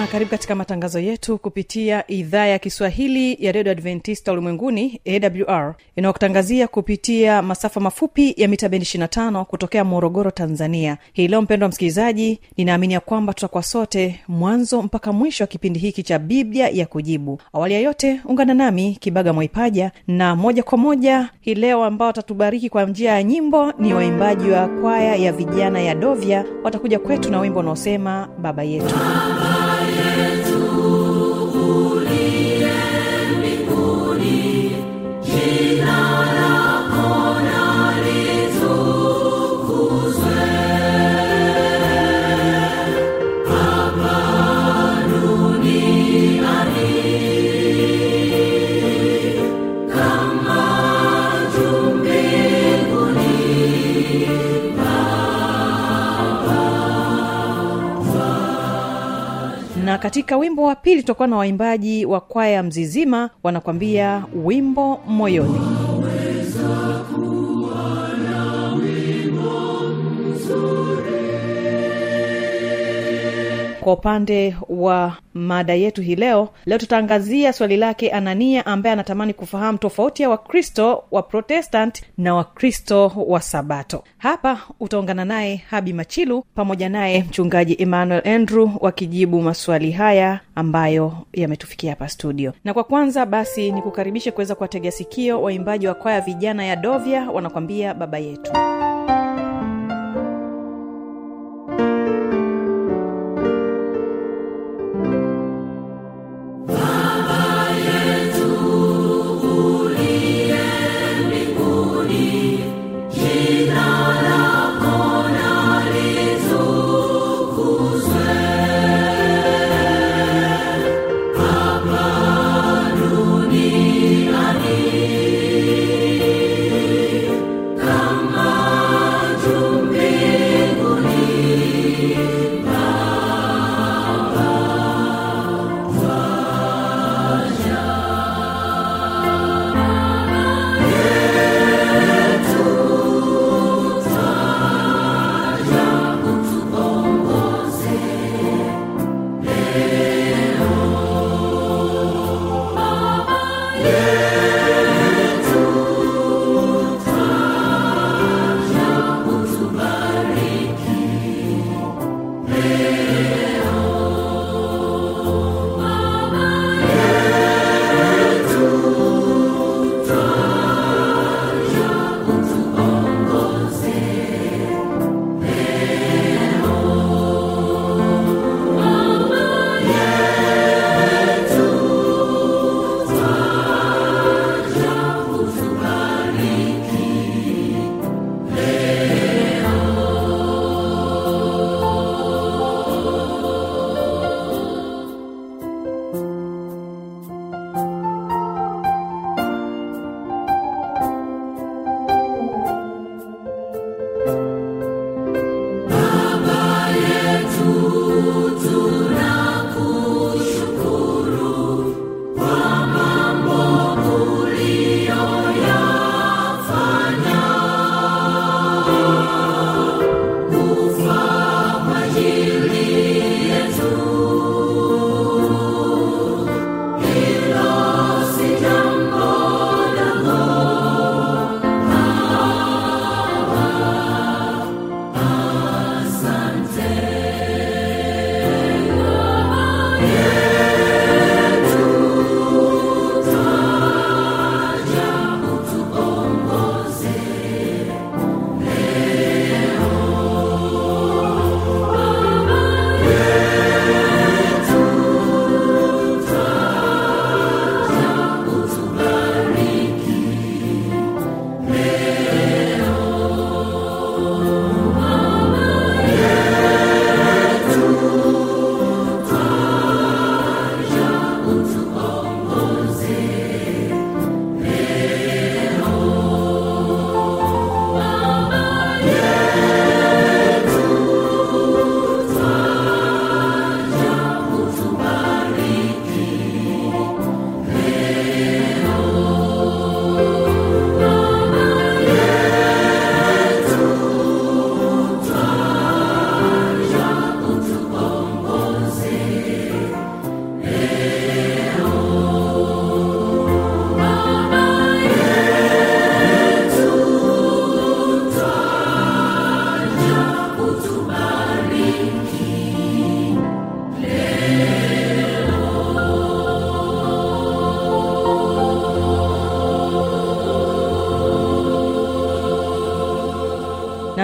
hujambo na karibu katika matangazo yetu kupitia idhaa ya kiswahili ya redio adventista ulimwenguni awr inayokutangazia kupitia masafa mafupi ya mita bendi 25 kutokea morogoro tanzania. Hii leo mpendo wa msikilizaji ninaamini ya kwamba tutakuwa sote mwanzo mpaka mwisho wa kipindi hiki cha biblia ya kujibu. Awali ya yote ungana nami kibaga mwaipaja na moja kwa moja hii leo ambao watatubariki kwa njia ya nyimbo ni waimbaji wa kwaya ya vijana ya dovya. Watakuja kwetu na wimbo unaosema baba yetu na katika wimbo wa pili tutakuwa na waimbaji wa kwaya mzizima wanakwambia wimbo moyoni kwa upande wa mada yetu hii leo leo tutaangazia swali lake anania ambaye anatamani kufahamu tofauti ya wakristo wa protestant na wakristo wa sabato. Hapa utaungana naye habi machilu pamoja naye mchungaji emmanuel andrew wakijibu maswali haya ambayo yametufikia hapa studio. Na kwa kwanza basi nikukaribishe kuweza kuwategea sikio waimbaji wa kwaya vijana ya dovya wanakwambia baba yetu Yeah.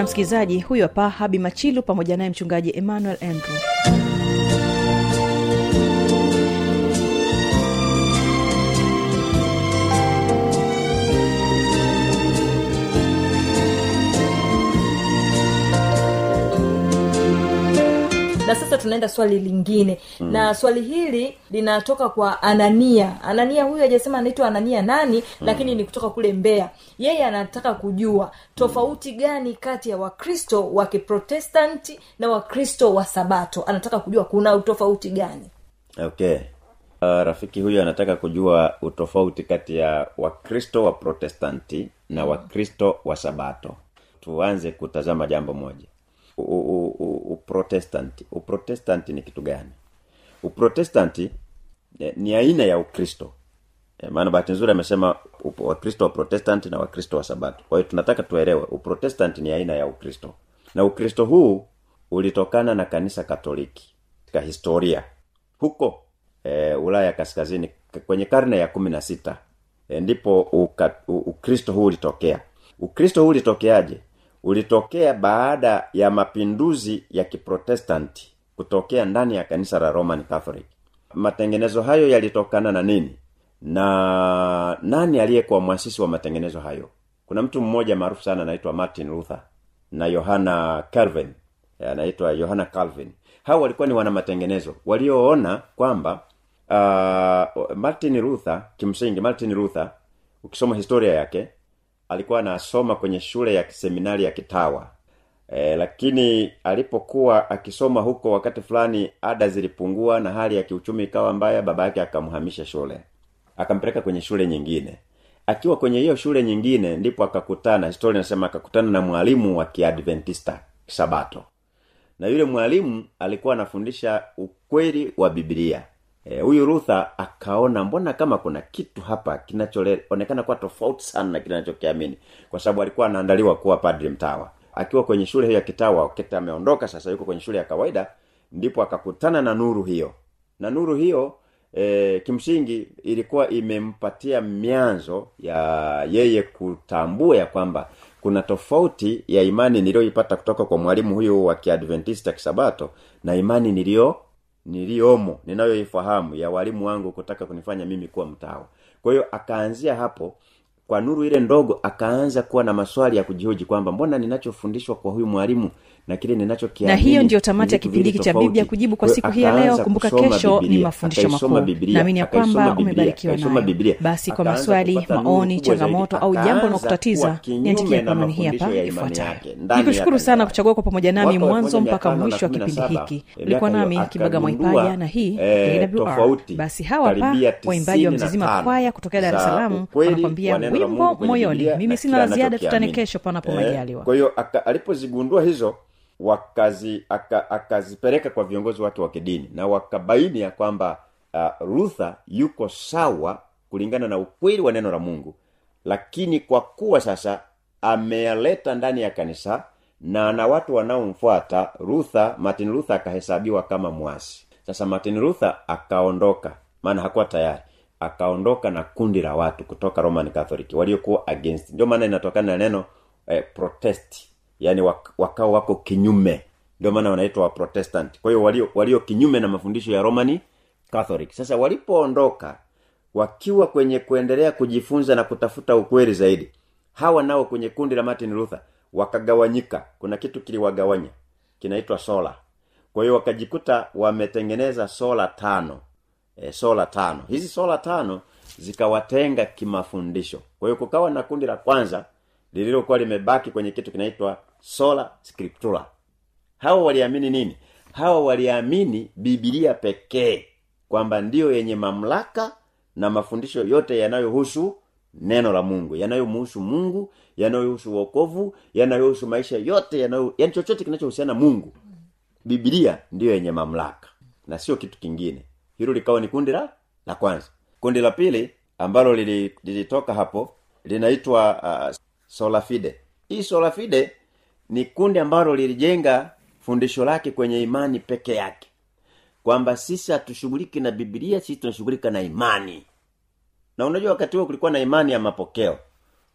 Msikilizaji huyu hapa habi machilu pamoja naye mchungaji emmanuel andrew na sasa tunaenda swali lingine. Mm. na swali hili linatoka kwa anania. Anania huyu hajasema anaitwa anania nani mm. lakini ni kutoka kule mbeya. Yeye anataka kujua tofauti gani kati ya wakristo wa kiprotestanti na wakristo wa sabato. Anataka kujua kuna utofauti gani? Okay. Uh, rafiki huyu anataka kujua utofauti kati ya wakristo wa protestanti na wakristo wa sabato. Tuanze kutazama jambo moja uprotestanti uprotestanti ni kitu gani? Uprotestanti eh, ni aina ya ukristo. Eh, maana bahati nzuri amesema wakristo wa protestanti na wakristo wa sabato. Kwa hiyo tunataka tuelewe uprotestanti ni aina ya ukristo. Na ukristo huu ulitokana na kanisa katoliki katika historia. Huko e, ulaya kaskazini kwenye karne ya kumi na sita e, ndipo uka, u, ukristo huu ulitokea. Ukristo huu ulitokeaje ulitokea baada ya mapinduzi ya kiprotestanti kutokea ndani ya kanisa la roman catholic. Matengenezo hayo yalitokana na nini? Na nani aliyekuwa mwasisi wa matengenezo hayo? Kuna mtu mmoja maarufu sana anaitwa martin luther na yohana calvin. Anaitwa yohana calvin. Hao walikuwa ni wana matengenezo. Walioona kwamba uh, martin luther kimsingi martin luther ukisoma historia yake alikuwa anasoma kwenye shule ya seminari ya kitawa. E, lakini alipokuwa akisoma huko wakati fulani ada zilipungua na hali ya kiuchumi ikawa mbaya baba yake akamhamisha shule. Akampeleka kwenye shule nyingine. Akiwa kwenye hiyo shule nyingine ndipo akakutana historia inasema akakutana na mwalimu wa kiadventista sabato na yule mwalimu alikuwa anafundisha ukweli wa biblia huyu e, rutha akaona mbona kama kuna kitu hapa kinachoonekana kuwa tofauti sana na kinachokiamini kwa sababu alikuwa anaandaliwa kuwa padri mtawa. Akiwa kwenye shule hiyo ya kitawa wakati ameondoka sasa yuko kwenye shule ya kawaida ndipo akakutana na nuru hiyo. Na nuru hiyo e, kimsingi ilikuwa imempatia mianzo ya yeye kutambua ya kwamba kuna tofauti ya imani niliyoipata kutoka kwa mwalimu huyu wa kiadventista kisabato na imani niliyo niliyomo ninayoifahamu ya walimu wangu kutaka kunifanya mimi kuwa mtawa. Kwa hiyo akaanzia hapo kwa nuru ile ndogo akaanza kuwa na maswali ya kujihoji kwamba mbona ninachofundishwa kwa huyu mwalimu na kile na hiyo ndio tamati ya kipindi hiki cha biblia kujibu kwa siku hii ya leo. Kumbuka kesho Biblia, ni mafundisho makuu. Naamini ya kwamba umebarikiwa nayo basi kwa maswali maoni changamoto au jambo akaanza niandikia anwani hii hapa ifuatayo. nikushukuru sana kuchagua kwa pamoja nami mwanzo mpaka 1517, mwisho wa kipindi hiki. miaka ulikuwa nami kibaga mwaipaja na hii eh, AWR. basi hawa hapa waimbaji wa mzizima kwaya kutokea dar es salaam wanakwambia wimbo moyoni mimi sina la ziada tutane kesho panapo Eh, majaliwa. kwa hiyo alipozigundua hizo wakazi aka- akazipeleka kwa viongozi wake wa kidini na wakabaini ya kwamba uh, rutha yuko sawa kulingana na ukweli wa neno la mungu. Lakini kwa kuwa sasa ameyaleta ndani ya kanisa na na watu wanaomfuata rutha martin rutha akahesabiwa kama mwasi. Sasa martin rutha akaondoka maana hakuwa tayari. Akaondoka na kundi la watu kutoka roman catholic waliokuwa against. Ndio maana inatokana na neno eh, protest yani wakao wako kinyume. Ndio maana wanaitwa waprotestant kwa hiyo walio, walio kinyume na mafundisho ya romani catholic. Sasa walipoondoka wakiwa kwenye kuendelea kujifunza na kutafuta ukweli zaidi hawa nao kwenye kundi la martin luther wakagawanyika. Kuna kitu kiliwagawanya kinaitwa sola kwa hiyo wakajikuta wametengeneza sola tano. E, sola tano. Hizi sola tano zikawatenga kimafundisho. Kwa hiyo kukawa na kundi la kwanza lililokuwa limebaki kwenye kitu kinaitwa sola scriptura. Hawa waliamini nini? Hawa waliamini bibilia pekee kwamba ndiyo yenye mamlaka na mafundisho yote yanayohusu neno la mungu yanayomhusu mungu yanayohusu uokovu yanayohusu maisha yote yanayo yani chochote kinachohusiana mungu. Bibilia ndiyo yenye mamlaka na sio kitu kingine. Hilo likawa ni kundi la la kwanza. Kundi la pili ambalo lili- hapo linaitwa uh, solafide hii solafide ni kundi ambalo lilijenga fundisho lake kwenye imani peke yake. Kwamba sisi hatushughuliki na biblia sisi tunashughulika na imani. Na unajua wakati huo kulikuwa na imani ya mapokeo.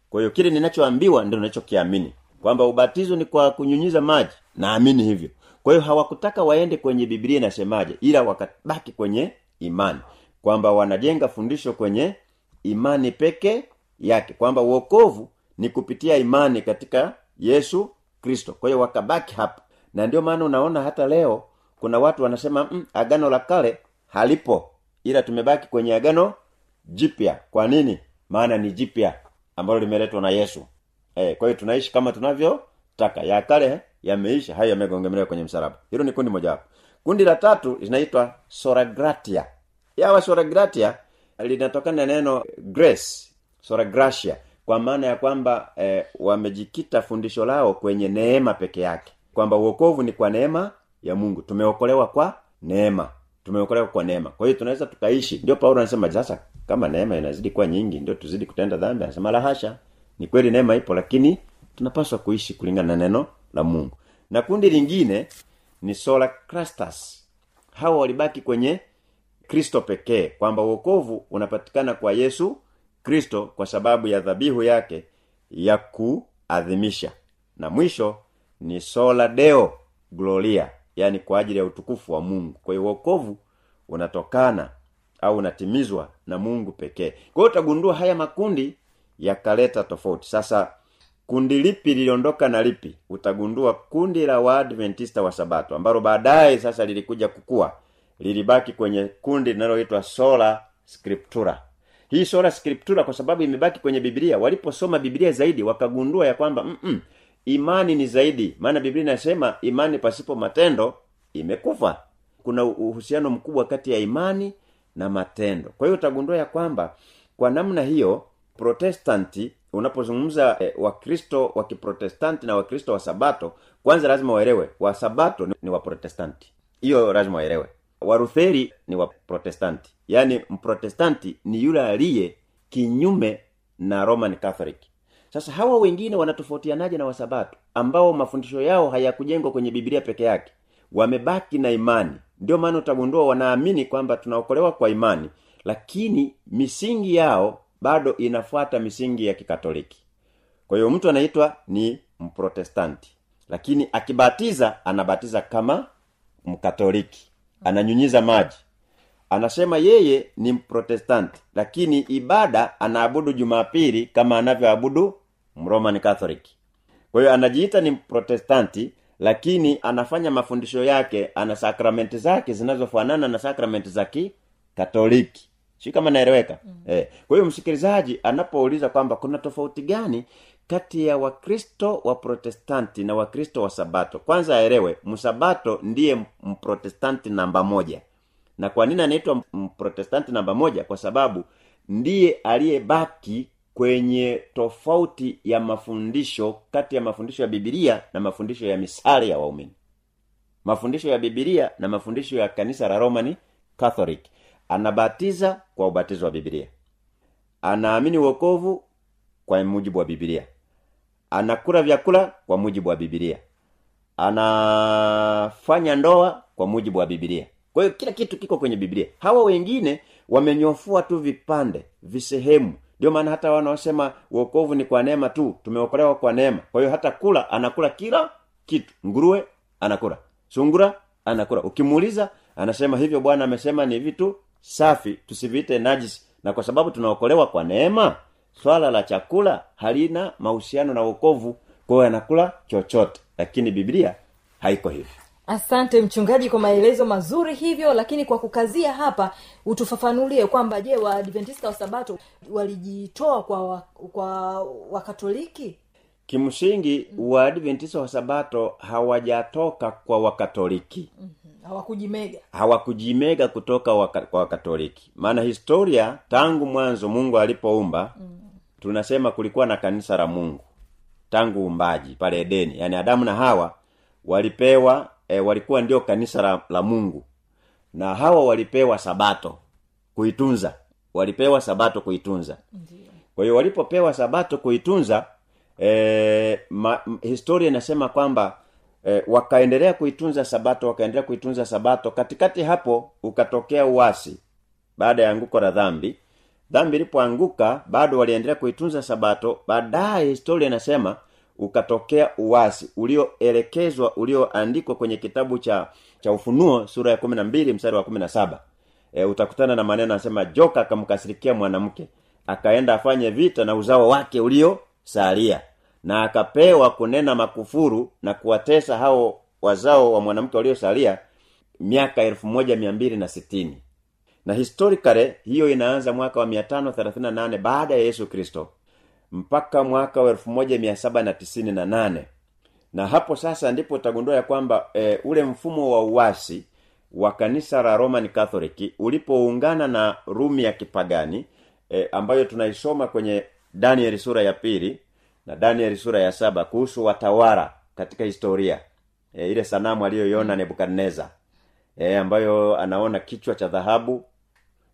Kwa hiyo kile ninachoambiwa ndio ninachokiamini. Kwamba ubatizo ni kwa kunyunyiza maji. Naamini hivyo. Kwa hiyo hawakutaka waende kwenye biblia inasemaje ila wakabaki kwenye imani. Kwamba wanajenga fundisho kwenye imani peke yake. Kwamba uokovu ni kupitia imani katika yesu kristo. Kwa hiyo wakabaki hapa. Na ndio maana unaona hata leo kuna watu wanasema mm, agano la kale halipo ila tumebaki kwenye agano jipya. Kwa nini? Maana ni jipya ambalo limeletwa na yesu. Eh, kwa hiyo tunaishi kama tunavyotaka. Ya kale yameisha hayo yamegongemelewa kwenye msalaba. Hilo ni kundi mojawapo kundi la tatu linaitwa soragratia. Yawa soragratia linatokana na neno grace soragratia kwa maana ya kwamba eh, wamejikita fundisho lao kwenye neema peke yake. Kwamba uokovu ni kwa neema ya mungu. Tumeokolewa kwa neema. Tumeokolewa kwa neema. Kwa hiyo tunaweza tukaishi. Ndio paulo anasema sasa kama neema inazidi kuwa nyingi ndio tuzidi kutenda dhambi. Anasema la ni kweli neema ipo lakini tunapaswa kuishi kulingana na neno la mungu. Na kundi lingine ni sola crastas hawa walibaki kwenye kristo pekee. Kwamba uokovu unapatikana kwa yesu kristo kwa sababu ya dhabihu yake ya kuadhimisha. Na mwisho ni sola deo gloria yani kwa ajili ya utukufu wa mungu. Kwa hiyo uokovu unatokana au unatimizwa na mungu pekee. Kwa hiyo utagundua haya makundi yakaleta tofauti. Sasa kundi lipi liliondoka na lipi? Utagundua kundi la waadventista wa sabato ambalo baadaye sasa lilikuja kukua. Lilibaki kwenye kundi linaloitwa sola scriptura hii sola scriptura kwa sababu imebaki kwenye biblia. Waliposoma biblia zaidi wakagundua ya kwamba mm imani ni zaidi. Maana biblia inasema imani pasipo matendo imekufa. Kuna uhusiano mkubwa kati ya imani na matendo. Kwa hiyo utagundua ya kwamba kwa namna hiyo protestanti unapozungumza eh, wakristo wa kiprotestanti na wakristo wa sabato kwanza lazima waelewe wa sabato ni, ni waprotestanti hiyo lazima waelewe. Warutheri ni waprotestanti yaani mprotestanti ni yule aliye kinyume na roman catholic. Sasa hawa wengine wanatofautianaje na wasabato ambao mafundisho yao hayakujengwa kwenye bibilia peke yake? Wamebaki na imani. Ndio maana utagundua wanaamini kwamba tunaokolewa kwa imani lakini misingi yao bado inafuata misingi ya kikatoliki. Kwa hiyo mtu anaitwa ni mprotestanti lakini akibatiza anabatiza kama mkatoliki. Ananyunyiza maji anasema yeye ni mprotestanti lakini ibada anaabudu jumapili kama anavyoabudu mroman catholic. Kwa hiyo anajiita ni mprotestanti lakini anafanya mafundisho yake ana sakramenti zake zinazofanana na sakramenti za kikatoliki. Si kama naeleweka? Mm. eh, kwa hiyo msikilizaji anapouliza kwamba kuna tofauti gani kati ya wakristo wa protestanti na wakristo wa sabato kwanza aelewe msabato ndiye mprotestanti namba moja na kwa nini anaitwa mprotestanti namba moja? Kwa sababu ndiye aliyebaki kwenye tofauti ya mafundisho kati ya mafundisho ya bibilia na mafundisho ya misale ya waumini. Mafundisho ya bibilia na mafundisho ya kanisa la romani catholic. Anabatiza kwa ubatizo wa bibilia anaamini uokovu kwa mujibu wa bibilia anakula vyakula kwa mujibu wa bibilia anafanya ndoa kwa mujibu wa bibilia kwa hiyo kila kitu kiko kwenye biblia. Hawa wengine wamenyofua tu vipande visehemu. Ndio maana hata wanaosema uokovu ni kwa neema tu tumeokolewa kwa neema. Kwa hiyo hata kula anakula kila kitu. Nguruwe anakula. Sungura anakula. Ukimuuliza anasema hivyo bwana amesema ni vitu safi tusiviite najisi. Na kwa sababu tunaokolewa kwa neema swala la chakula halina mahusiano na uokovu kwa hiyo anakula chochote. Lakini biblia haiko hivyo asante mchungaji kwa maelezo mazuri hivyo lakini kwa kukazia hapa utufafanulie kwamba je waadventista wa sabato walijitoa kwa wa, kwa wakatoliki kimsingi waadventista wa sabato hawajatoka kwa wakatoliki hawakujimega. Hawakujimega kutoka waka, kwa wakatoliki maana historia tangu mwanzo mungu alipoumba mm. tunasema kulikuwa na kanisa la mungu tangu uumbaji pale edeni. Yaani adamu na hawa walipewa e, walikuwa ndio kanisa la, la mungu. Na hawa walipewa sabato kuitunza. Walipewa sabato kuitunza. Kwa hiyo walipopewa sabato kuitunza e, ma, historia inasema kwamba e, wakaendelea kuitunza sabato wakaendelea kuitunza sabato. Katikati hapo ukatokea uasi baada ya anguko la dhambi. Dhambi ilipoanguka bado waliendelea kuitunza sabato. Baadaye historia inasema ukatokea uwasi ulioelekezwa ulioandikwa kwenye kitabu cha cha ufunuo sura ya kumi na mbili mstari wa kumi na saba. E, utakutana na maneno anasema joka akamkasirikia mwanamke akaenda afanye vita na uzao wake uliosalia na akapewa kunena makufuru na kuwatesa hao wazao wa mwanamke waliosalia miaka elfu moja mia mbili na sitini. Na historically hiyo inaanza mwaka wa 538 baada ya yesu kristo mpaka mwaka wa 1798 na hapo sasa ndipo utagundua ya kwamba e, ule mfumo wa uwasi wa kanisa la roman catholic ulipoungana na rumi ya kipagani e, ambayo tunaisoma kwenye danieli sura ya pili na danieli sura ya saba kuhusu watawala katika historia e, ile sanamu aliyoiona nebukadnezar e, ambayo anaona kichwa cha dhahabu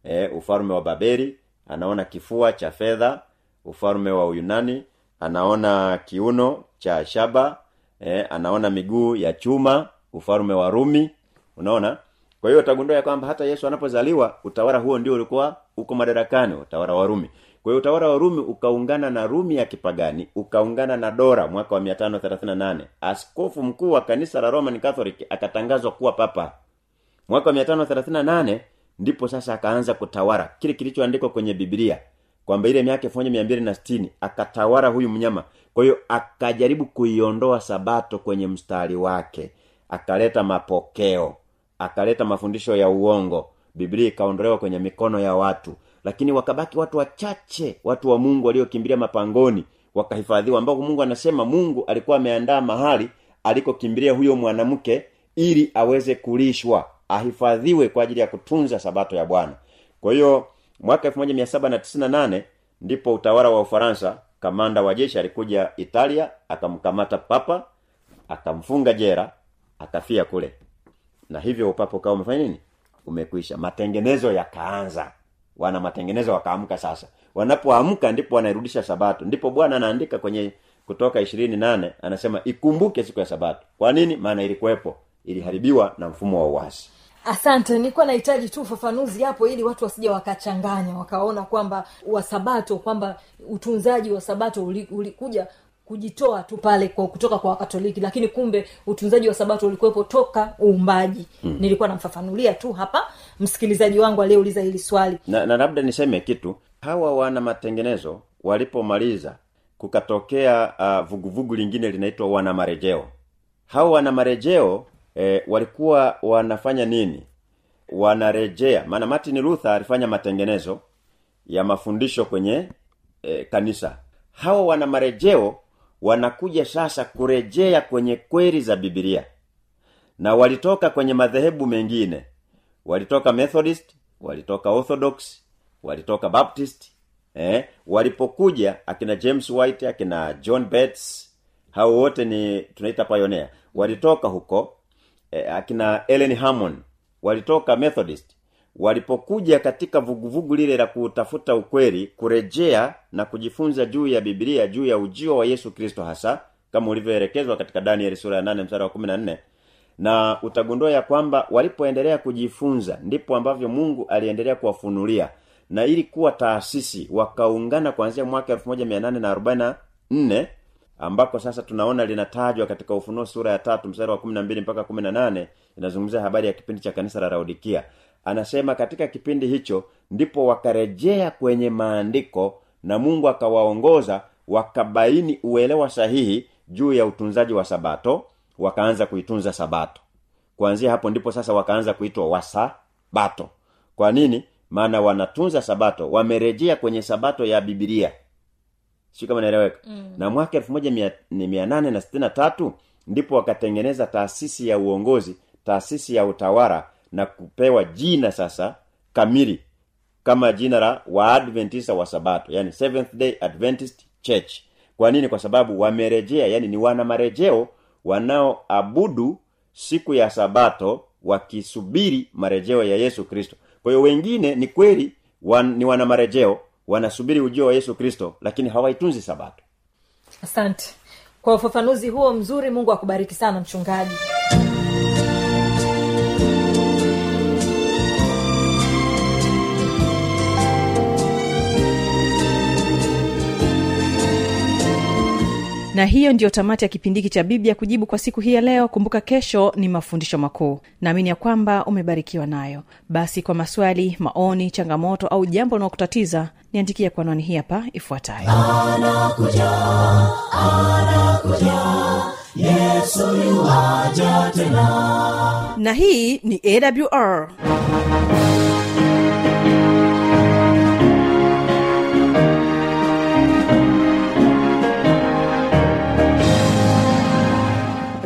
e, ufalme wa babeli anaona kifua cha fedha ufalme wa uyunani anaona kiuno cha shaba e, anaona miguu ya chuma ufalme wa rumi unaona? Kwa hiyo utagundua ya kwamba hata yesu anapozaliwa utawala huo ndio ulikuwa uko madarakani utawala wa rumi. Kwa hiyo utawala wa rumi ukaungana na rumi ya kipagani ukaungana na dora mwaka wa 538 askofu mkuu wa kanisa la roman catholic akatangazwa kuwa papa. Mwaka wa 538 ndipo sasa akaanza kutawala kile kilichoandikwa kwenye biblia kwamba ile miaka 1260 akatawala huyu mnyama. Kwa hiyo akajaribu kuiondoa sabato kwenye mstari wake akaleta mapokeo akaleta mafundisho ya uongo. Biblia ikaondolewa kwenye mikono ya watu lakini wakabaki watu wachache watu wa mungu waliokimbilia mapangoni wakahifadhiwa ambao mungu anasema mungu alikuwa ameandaa mahali alikokimbilia huyo mwanamke ili aweze kulishwa ahifadhiwe kwa ajili ya kutunza sabato ya bwana. Kwa hiyo mwaka 1798 ndipo utawala wa ufaransa kamanda wa jeshi alikuja italia akamkamata papa akamfunga jera akafia kule. Na hivyo upapa ukawa umefanya nini? Umekwisha. Matengenezo yakaanza. Wana matengenezo wakaamka sasa. Wanapoamka ndipo wanairudisha sabato. Ndipo bwana anaandika kwenye kutoka ishirini nane anasema ikumbuke siku ya sabato. Kwa nini? Maana ilikuwepo. Iliharibiwa na mfumo wa uasi asante nilikuwa nahitaji tu ufafanuzi hapo ili watu wasija wakachanganya wakaona kwamba wasabato kwamba utunzaji wa sabato uli- ulikuja kujitoa tu pale kwa kutoka kwa wakatoliki lakini kumbe utunzaji wa sabato ulikuwepo toka uumbaji. Mm. nilikuwa namfafanulia tu hapa msikilizaji wangu aliyeuliza hili swali. Na, na labda niseme kitu. Hawa wana matengenezo walipomaliza kukatokea uh, vuguvugu lingine linaitwa wana marejeo hawa wana marejeo eh, walikuwa wanafanya nini? Wanarejea. Maana martin luther alifanya matengenezo ya mafundisho kwenye e, kanisa. Hawa wana marejeo wanakuja sasa kurejea kwenye kweli za bibilia na walitoka kwenye madhehebu mengine. Walitoka methodist walitoka orthodox walitoka baptist eh, walipokuja akina james white akina john Bates hao wote ni tunaita pioneer. Walitoka huko eh, akina ellen hammond walitoka methodist walipokuja katika vuguvugu lile la kutafuta ukweli kurejea na kujifunza juu ya biblia juu ya ujio wa yesu kristo hasa kama ulivyoelekezwa katika danieli sura ya 8 mstari wa 14 na utagundua ya kwamba walipoendelea kujifunza ndipo ambavyo mungu aliendelea kuwafunulia. Na ili kuwa taasisi wakaungana kuanzia mwaka 1844 ambako sasa tunaona linatajwa katika ufunuo sura ya tatu mstari wa 12 mpaka 18 inazungumzia habari ya kipindi cha kanisa la laodikia. Anasema katika kipindi hicho ndipo wakarejea kwenye maandiko na mungu akawaongoza wakabaini uelewa sahihi juu ya utunzaji wa sabato wakaanza kuitunza sabato. Kuanzia hapo ndipo sasa wakaanza kuitwa wasabato. Kwa nini? Maana wanatunza sabato wamerejea kwenye sabato ya bibilia sio kama naeleweka. Mm. na mwaka elfu moja mia- ni mia nane na sitini na tatu ndipo wakatengeneza taasisi ya uongozi taasisi ya utawala na kupewa jina sasa kamili kama jina la waadventista wa sabato yani seventh day adventist church. Kwa nini? Kwa sababu wamerejea yani ni wana marejeo wanaoabudu siku ya sabato wakisubiri marejeo ya yesu kristo. Kwa hiyo wengine ni kweli wan, ni wana marejeo wanasubiri ujio wa yesu kristo lakini hawaitunzi sabato. Asante. Kwa ufafanuzi huo mzuri mungu akubariki sana mchungaji na hiyo ndiyo tamati ya kipindi hiki cha biblia kujibu kwa siku hii ya leo. Kumbuka kesho ni mafundisho makuu. Naamini ya kwamba umebarikiwa nayo. Basi kwa maswali maoni changamoto au jambo linalokutatiza niandikia kwa anwani hii hapa ifuatayo. Anakuja anakuja. Yesu yuaja tena. Na hii ni awr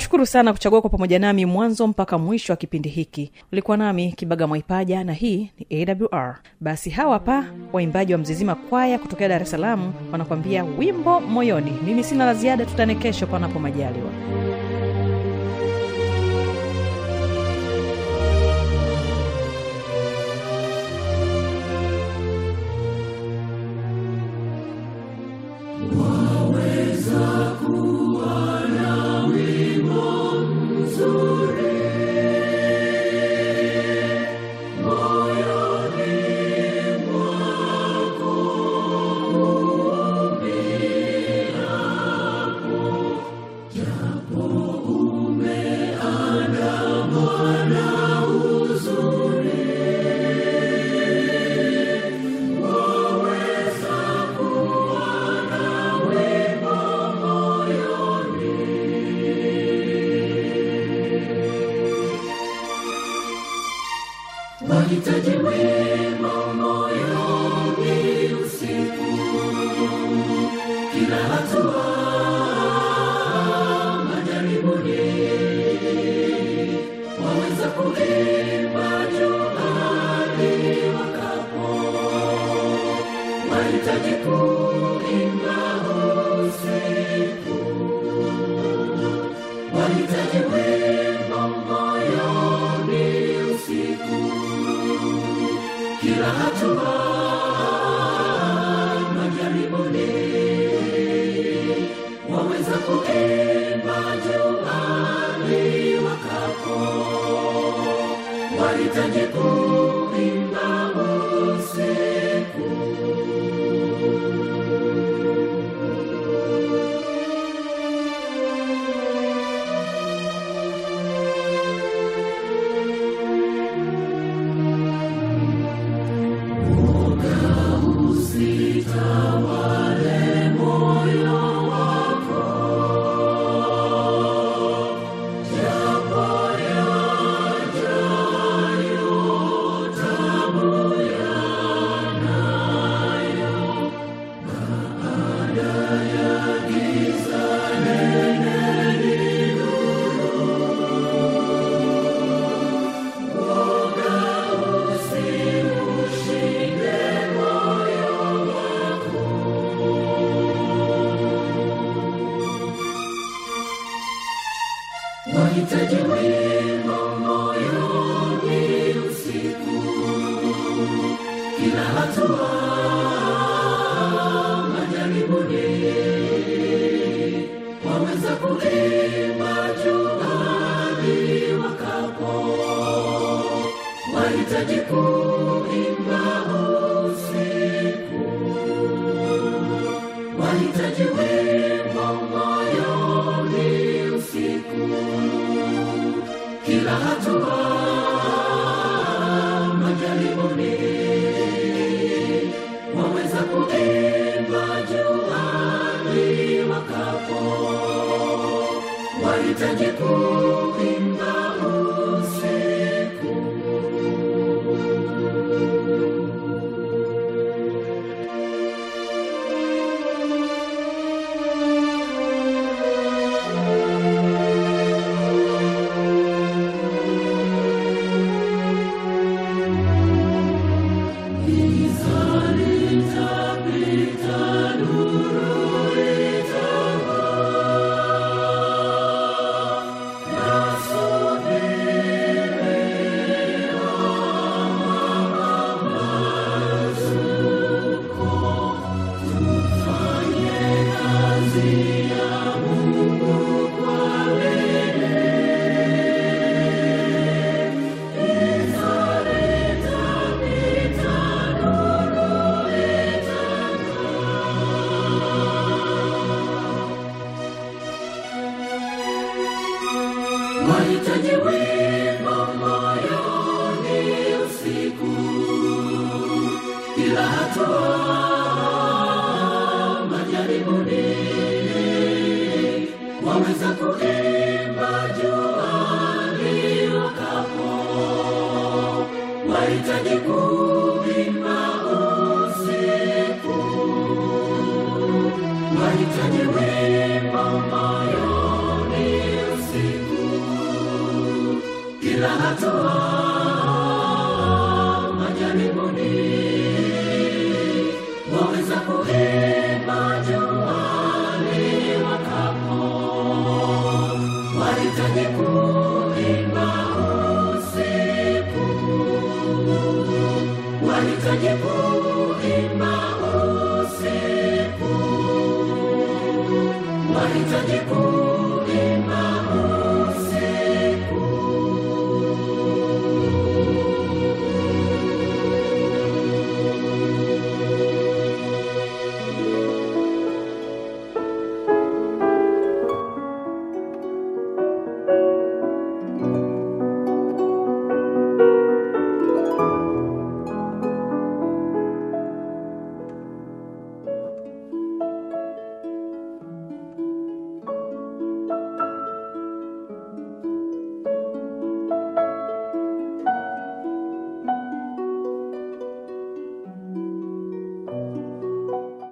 nikushukuru sana kuchagua kwa pamoja nami mwanzo mpaka mwisho wa kipindi hiki. Ulikuwa nami kibaga mwaipaja na hii ni awr basi hawa pa waimbaji wa mzizima kwaya kutokea dar es salaam wanakuambia wimbo moyoni. Mimi sina la ziada tutane kesho panapo majaliwa wahitaji kuu